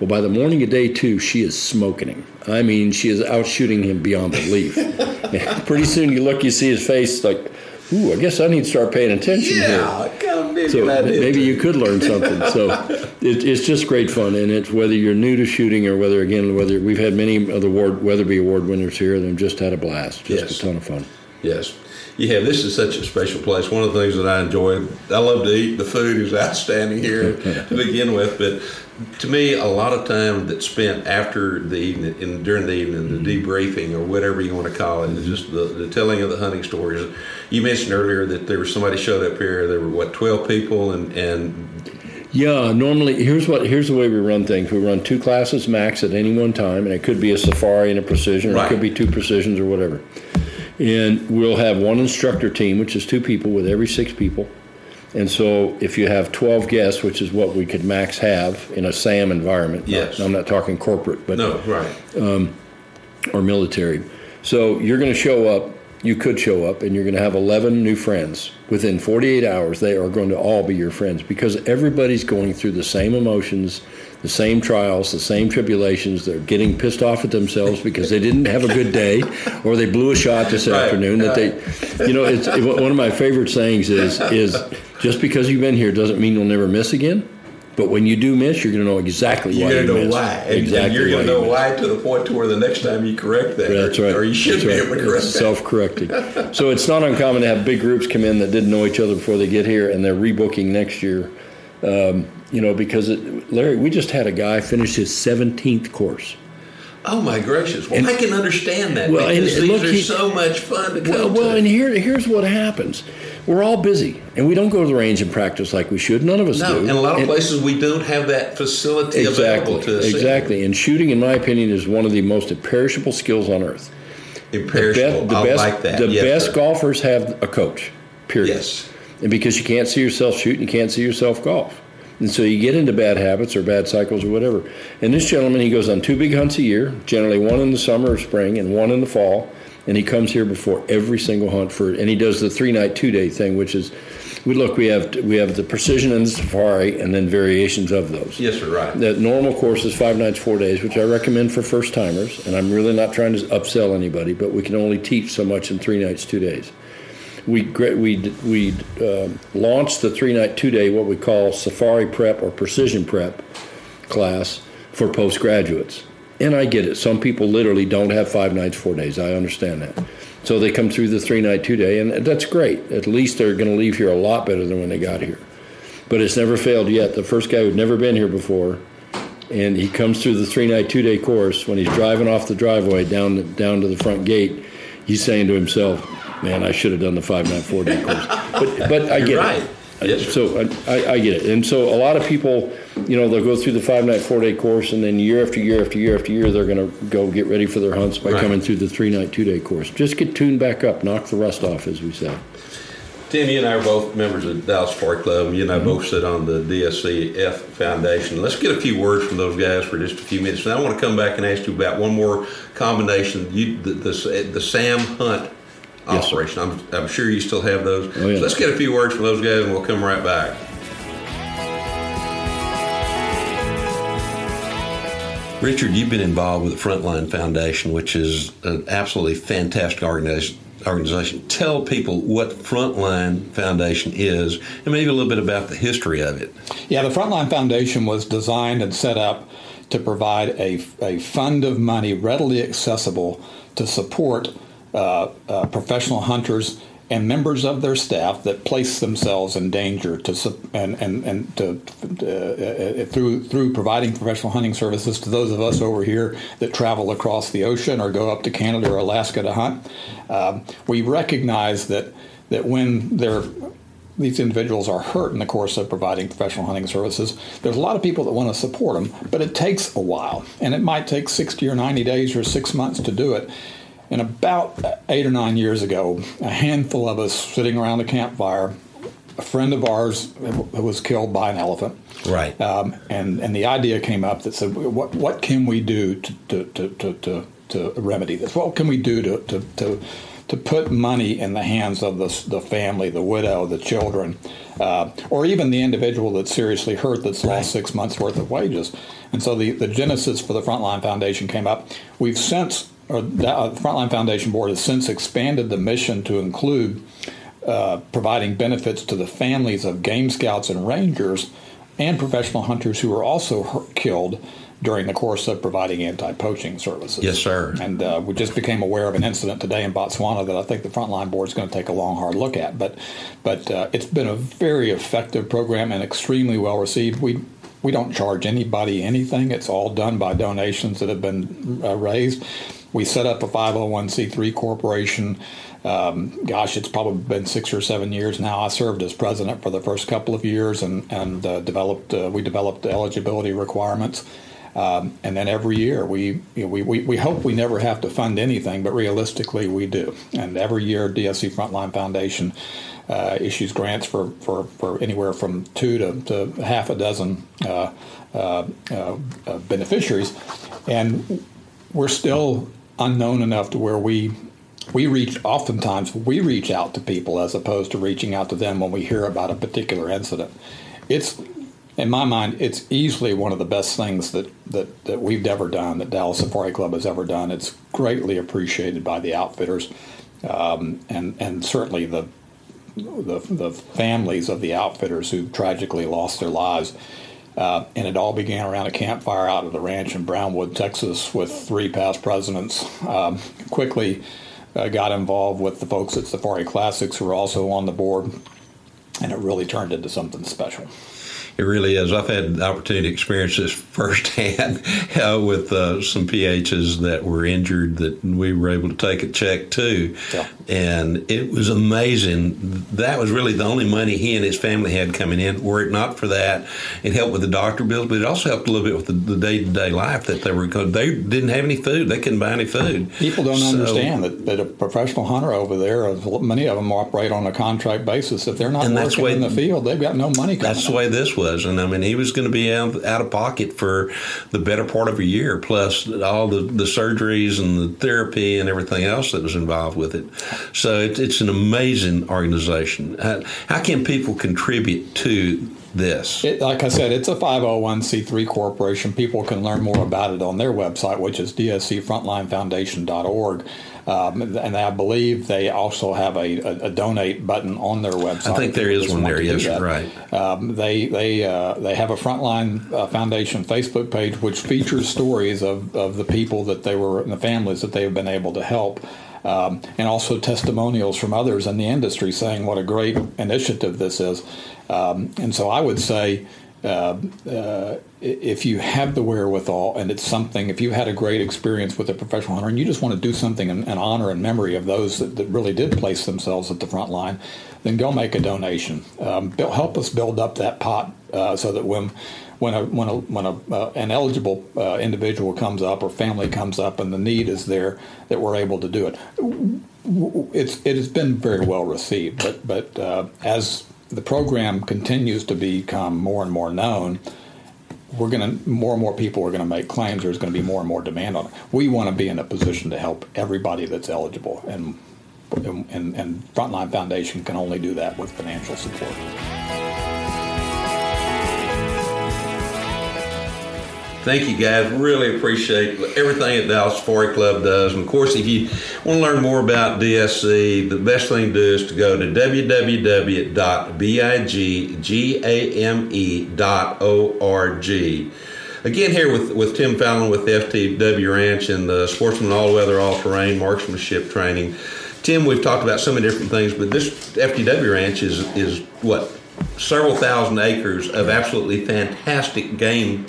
Well, by the morning of day two, she is smoking him. I mean, she is out shooting him beyond belief. Pretty soon you look, you see his face like, ooh, I guess I need to start paying attention here. Yeah. Come maybe So maybe you could learn something. So it, it's just great fun, and it's whether you're new to shooting or whether again whether we've had many of the award, Weatherby Award winners here, and just had a blast, just Yes. a ton of fun. Yes. Yeah, this is such a special place. One of the things that I enjoy, I love to eat. The food is outstanding here to begin with, but to me, a lot of time that's spent after the evening, and during the evening, the mm-hmm. debriefing or whatever you want to call it, is just the, the telling of the hunting stories. You mentioned earlier that there was somebody showed up here. There were what twelve people, and and Yeah, normally here's what here's the way we run things. We run two classes max at any one time, and it could be a safari and a precision, or Right. it could be two precisions or whatever. And we'll have one instructor team, which is two people with every six people. And so if you have 12 guests, which is what we could max have in a SAAM environment, Yes. I'm not talking corporate, but no, right, um, or military. So you're going to show up, you could show up, and you're going to have 11 new friends. Within 48 hours, they are going to all be your friends because everybody's going through the same emotions, the same trials, the same tribulations. They're getting pissed off at themselves because they didn't have a good day or they blew a shot this Right, afternoon. That they, you know, it's one of my favorite sayings is is just because you've been here doesn't mean you'll never miss again. But when you do miss, you're going to know exactly you're why going you to know why, and, exactly and you're going to know why to the point to where the next time you correct that, That's or, right. or you should That's be right. able to correct It's self-correcting. so it's not uncommon to have big groups come in that didn't know each other before they get here, and they're rebooking next year. Um, you know, because it, Larry, we just had a guy finish his 17th course. Oh my gracious! Well, I can understand that Well, and- because and these look, are he- so much fun to come Well, well, and here, here's what happens: we're all busy, and we don't go to the range and practice like we should. None of us no, do. in a lot of And- places we don't have that facility Exactly. available to us. Exactly. And shooting, in my opinion, is one of the most imperishable skills on earth. Imperishable. The I best, like that. The Yes, best sir. golfers have a coach. Period. Yes. And because you can't see yourself shoot, you can't see yourself golf. And so you get into bad habits or bad cycles or whatever. And this gentleman, he goes on two big hunts a year, generally one in the summer or spring and one in the fall. And he comes here before every single hunt for, it. and he does the three night, two day thing, which is, we look, we have we have the precision and the safari, and then variations of those. Yes, sir. Right. The normal course is five nights, four days, which I recommend for first timers. And I'm really not trying to upsell anybody, but we can only teach so much in three nights, two days. We we we um launched the three night, two day, what we call safari prep or precision prep class for postgraduates. And I get it. Some people literally don't have five nights, four days. I understand that. So they come through the three night, two day, and that's great. At least they're going to leave here a lot better than when they got here. But it's never failed yet. The first guy who'd never been here before, and he comes through the three night, two day course. When he's driving off the driveway down down to the front gate, he's saying to himself, "Man, I should have done the five night, four day course." But but I You're get right. it. Yes. So I, I, get it. And so a lot of people, you know, they'll go through the five night, four day course, and then year after year after year after year, they're going to go get ready for their hunts by Right. coming through the three night, two day course. Just get tuned back up, knock the rust off, as we say. Tim, you and I are both members of Dallas Safari Club. You and I mm-hmm. both sit on the DSCF Foundation. Let's get a few words from those guys for just a few minutes. And I want to come back and ask you about one more combination. You, the, the, the SAAM Hunt yes, operation. I'm, I'm, sure you still have those. Oh, yeah. so let's get a few words from those guys, and we'll come right back. Richard, you've been involved with the Frontline Foundation, which is an absolutely fantastic organization. Organization. Tell people what Frontline Foundation is, and maybe a little bit about the history of it. Yeah, the Frontline Foundation was designed and set up to provide a, a fund of money readily accessible to support uh, uh, professional hunters and members of their staff that place themselves in danger to and and and to, uh, uh, through through providing professional hunting services to those of us over here that travel across the ocean or go up to Canada or Alaska to hunt. Um, we recognize that that when they're these individuals are hurt in the course of providing professional hunting services. There's a lot of people that want to support them, but it takes a while, and it might take 60 or 90 days or six months to do it. And about eight or nine years ago, a handful of us sitting around a campfire, a friend of ours who was killed by an elephant. Right. Um, and, and the idea came up that said, what, what can we do to, to, to, to, to remedy this? What can we do to, to, to, to put money in the hands of the, the family, the widow, the children, uh, or even the individual that's seriously hurt that's right. lost six months' worth of wages? And so the, the genesis for the Frontline Foundation came up. We've since or the uh, Frontline Foundation Board has since expanded the mission to include uh, providing benefits to the families of game scouts and rangers and professional hunters who were also hurt, killed during the course of providing anti-poaching services. Yes, sir. And uh, we just became aware of an incident today in Botswana that I think the Frontline Board is going to take a long, hard look at. But, but uh, it's been a very effective program and extremely well received. We we don't charge anybody anything. It's all done by donations that have been uh, raised. We set up a 501c3 corporation. Um, gosh, it's probably been six or seven years now. I served as president for the first couple of years and, and uh, developed uh, we developed eligibility requirements. Um, and then every year we, you know, we, we, we hope we never have to fund anything, but realistically we do. And every year DSC Frontline Foundation uh, issues grants for, for, for anywhere from two to, to half a dozen uh, uh, uh beneficiaries. And we're still unknown enough to where we we reach oftentimes we reach out to people as opposed to reaching out to them when we hear about a particular incident. It's in my mind, it's easily one of the best things that, that, that we've ever done, that Dallas Safari Club has ever done. It's greatly appreciated by the outfitters um, and, and certainly the, the, the families of the outfitters who tragically lost their lives. Uh, and it all began around a campfire out of the ranch in Brownwood, Texas, with three past presidents. Um, quickly uh, got involved with the folks at Safari Classics who were also on the board, and it really turned into something special. It really is. I've had the opportunity to experience this firsthand uh, with uh, some PHs that were injured that we were able to take a check to. Yeah. And it was amazing. That was really the only money he and his family had coming in. Were it not for that, it helped with the doctor bills, but it also helped a little bit with the day to day life that they were going. They didn't have any food. They couldn't buy any food. People don't so, understand that, that a professional hunter over there, many of them operate on a contract basis. If they're not working way, in the field, they've got no money coming That's the way this was was, and I mean he was going to be out, out of pocket for the better part of a year, plus all the, the surgeries and the therapy and everything else that was involved with it. So it, it's an amazing organization. How, how can people contribute to this? It, like I said, it's a 501c3 corporation. People can learn more about it on their website, which is dscfrontlinefoundation.org. Um, and I believe they also have a, a, a, donate button on their website. I think there is one there. Yes, right. Um, they they uh, they have a Frontline uh, Foundation Facebook page which features stories of, of the people that they were and the families that they have been able to help. Um, and also testimonials from others in the industry saying what a great initiative this is. Um, and so I would say uh, uh, if you have the wherewithal and it's something, if you had a great experience with a professional hunter and you just want to do something in, in honor and memory of those that, that, really did place themselves at the front line, then go make a donation. Um, build, help us build up that pot uh, so that when when a when a when a uh, an eligible uh, individual comes up or family comes up and the need is there, that we're able to do it it's it has been very well received, but but as the program continues to become more and more known, we're going to more and more people are going to make claims. There's going to be more and more demand on it. We want to be in a position to help everybody that's eligible, and and, and Frontline Foundation can only do that with financial support. Thank you, guys. Really appreciate everything that Dallas Safari Club does. And of course, if you want to learn more about DSC, the best thing to do is to go to www.biggame.org. Again, here with, with Tim Fallon with the FTW Ranch and the Sportsman All Weather All Terrain Marksmanship Training. Tim, we've talked about so many different things, but this FTW Ranch is is what several thousand acres of absolutely fantastic game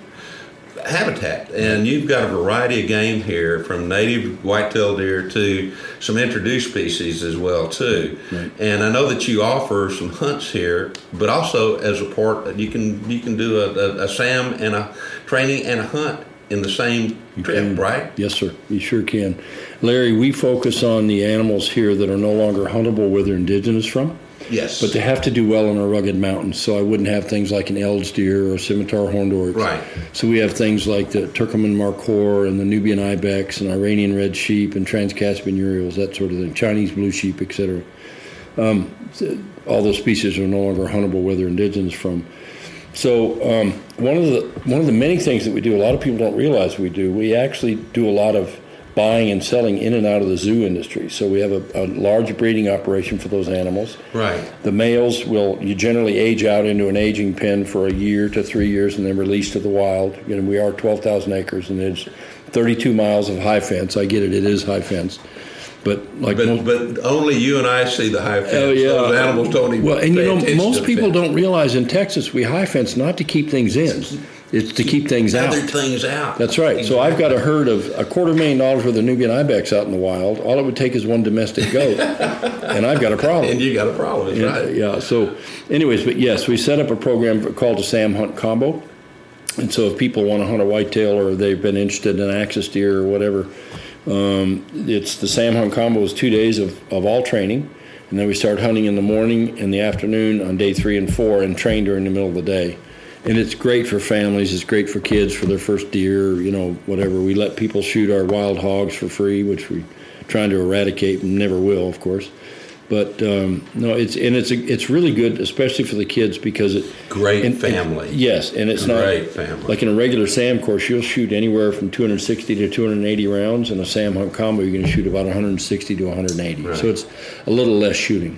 habitat, and you've got a variety of game here, from native white-tailed deer to some introduced species as well too. Right. And I know that you offer some hunts here, but also as a part, you can you can do a, a, a SAAM and a training and a hunt in the same you trip, can. right? Yes, sir. You sure can. Larry, we focus on the animals here that are no longer huntable where they're indigenous from. Yes. But they have to do well in our rugged mountains. So I wouldn't have things like an Eld's deer or scimitar horned oryx. Right. So we have things like the Turkoman markhor and the Nubian ibex and Iranian red sheep and Trans-Caspian urials, that sort of thing, Chinese blue sheep, etc. Um, all those species are no longer huntable where they're indigenous from. So um, one of the one of the many things that we do, a lot of people don't realize we do. We actually do a lot of buying and selling in and out of the zoo industry. So we have a, a, large breeding operation for those animals. Right. The males will you generally age out into an aging pen for a year to three years and then released to the wild. You know, we are 12,000 acres and it's 32 miles of high fence. I get it; it is high fence. But like, but, most, but only you and I see the high fence. Oh yeah, those animals don't even. Well, and you know, most people fence. don't realize in Texas we high fence not to keep things in. It's to keep things out. Other things out. That's right. So I've got a herd of a quarter million dollars worth of Nubian ibex out in the wild. All it would take is one domestic goat, and I've got a problem. and you got a problem. Yeah, right. Yeah. So, anyways, but yes, we set up a program called the SAAM Hunt Combo, and so if people want to hunt a whitetail or they've been interested in axis deer or whatever, um, it's the SAAM Hunt Combo is two days of, of all training. And then we start hunting in the morning and the afternoon on day three and four and train during the middle of the day and it's great for families. It's great for kids for their first deer, you know, whatever. We let people shoot our wild hogs for free, which we're trying to eradicate and never will, of course. But um, no, it's and it's a, it's really good, especially for the kids because it great and, family. And, yes, and it's great not family. like in a regular SAAM course. You'll shoot anywhere from 260 to 280 rounds. In a SAAM hunt combo, you're going to shoot about 160 to 180. Right. So it's a little less shooting.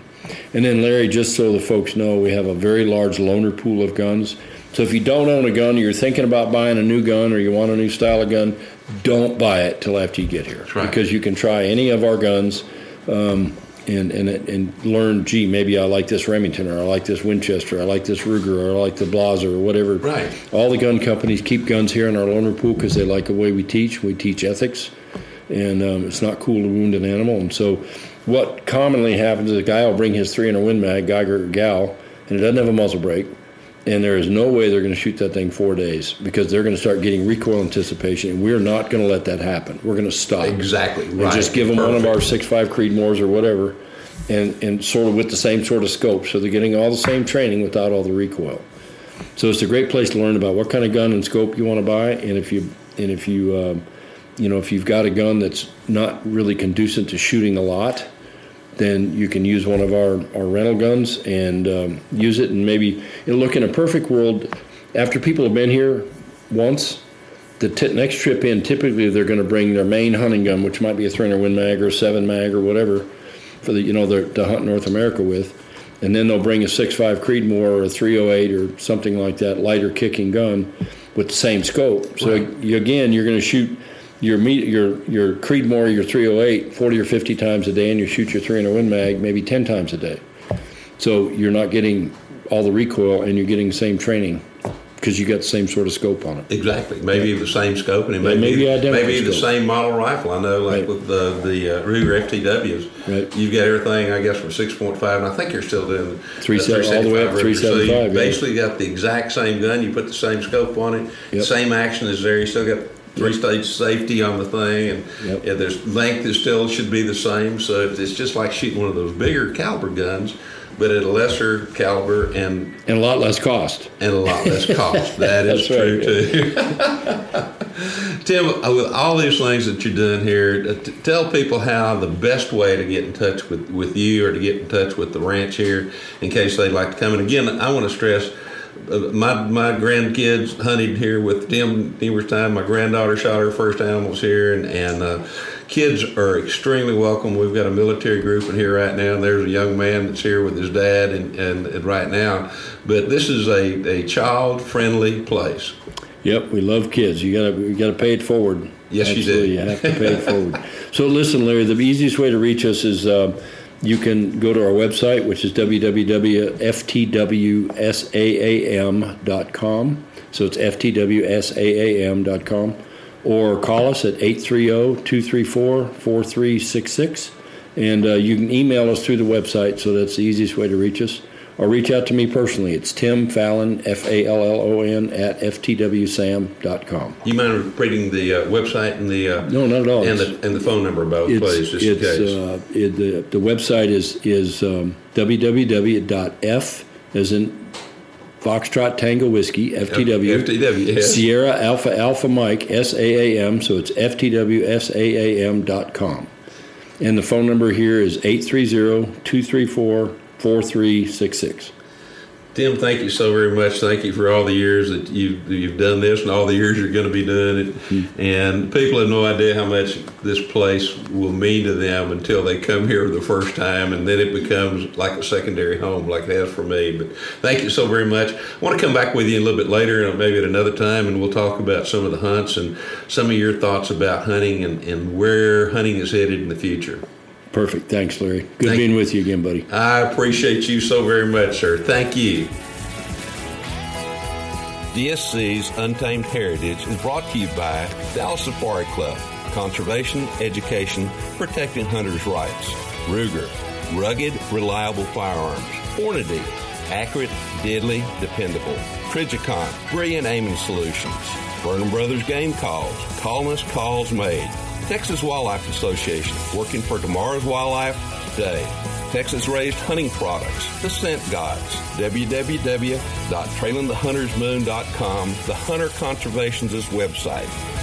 And then Larry, just so the folks know, we have a very large loaner pool of guns. So if you don't own a gun, or you're thinking about buying a new gun, or you want a new style of gun, don't buy it till after you get here, right. because you can try any of our guns. Um, and, and and learn, gee, maybe I like this Remington, or I like this Winchester, I like this Ruger, or I like the Blaser, or whatever. Right. All the gun companies keep guns here in our loaner pool because they like the way we teach. We teach ethics, and um, it's not cool to wound an animal. And so, what commonly happens is a guy will bring his 300 Win Mag, Geiger gal, and it doesn't have a muzzle brake and there is no way they're going to shoot that thing four days because they're going to start getting recoil anticipation, and we're not going to let that happen. We're going to stop exactly and right. just give them Perfect. one of our six five Creedmoors or whatever, and and sort of with the same sort of scope, so they're getting all the same training without all the recoil. So it's a great place to learn about what kind of gun and scope you want to buy, and if you and if you uh, you know if you've got a gun that's not really conducive to shooting a lot then you can use one of our, our rental guns and um, use it. And maybe it'll look in a perfect world after people have been here once. The t- next trip in, typically they're going to bring their main hunting gun, which might be a 300 Win Mag or a 7 Mag or whatever, for the you know the, to hunt North America with, and then they'll bring a 6.5 Creedmoor or a 308 or something like that, lighter kicking gun, with the same scope. So right. again, you're going to shoot your meet your your Creedmoor, your 308, 40 or 50 times a day, and you shoot your 300 Win Mag maybe 10 times a day. So you're not getting all the recoil, and you're getting the same training because you got the same sort of scope on it. Exactly. Maybe yeah. the same scope, and it may yeah, be maybe the same model rifle. I know, like right. with the the uh, Ruger FTWs, right. you've got everything. I guess from six point five, and I think you're still doing three seven all the way up three seven five. So you basically got the exact same gun. You put the same scope on it. Yep. Same action is there. You still got three stage safety on the thing, and Yep. there's length is still should be the same. So it's just like shooting one of those bigger caliber guns, but at a lesser caliber and And a lot less cost. and a lot less cost. That is true too. Tim, with all these things that you're doing here, uh, t- tell people how the best way to get in touch with, with you or to get in touch with the ranch here in case they'd like to come. And again, I want to stress my my grandkids hunted here with Tim numerous time. My granddaughter shot her first animals here, and and uh, kids are extremely welcome. We've got a military group in here right now. And there's a young man that's here with his dad, and, and, and right now, but this is a, a child friendly place. Yep, we love kids. You gotta you gotta pay it forward. Yes, you do. You have to pay it forward. So listen, Larry, the easiest way to reach us is uh, you can go to our website, which is www.ftwsaam.com. So it's ftwsaam.com. Or call us at 830-234-4366. And uh, you can email us through the website, so that's the easiest way to reach us. Or reach out to me personally. It's Tim Fallon, F A L L O N, at ftwsaam.com. You mind repeating the uh, website and the uh, No, not at all. and the and the phone number both, It's, please, just in case. uh, it, the, the website is, is um, www.f, as in Foxtrot Tango Whiskey, FTW. FTW, yes. Sierra Alpha Alpha Mike, SAAM, so it's FTWSAAM.com. And the phone number here is 830 234 4366. Tim, thank you so very much. Thank you for all the years that you've you've done this and all the years you're going to be doing it. Hmm. And people have no idea how much this place will mean to them until they come here the first time, and then it becomes like a secondary home, like it has for me. But thank you so very much. I want to come back with you a little bit later, and maybe at another time, and we'll talk about some of the hunts and some of your thoughts about hunting and, and where hunting is headed in the future. Perfect. Thanks, Larry. Good Thank- being with you again, buddy. I appreciate you so very much, sir. Thank you. DSC's Untamed Heritage is brought to you by Dallas Safari Club. Conservation, education, protecting hunters' rights. Ruger, rugged, reliable firearms. Hornady, accurate, deadly, dependable. Trijicon, brilliant aiming solutions. Burnham Brothers Game Calls, calling us calls made. Texas Wildlife Association, working for tomorrow's wildlife today. Texas raised hunting products, the scent gods. www.trailingthehuntersmoon.com, the Hunter Conservation's website.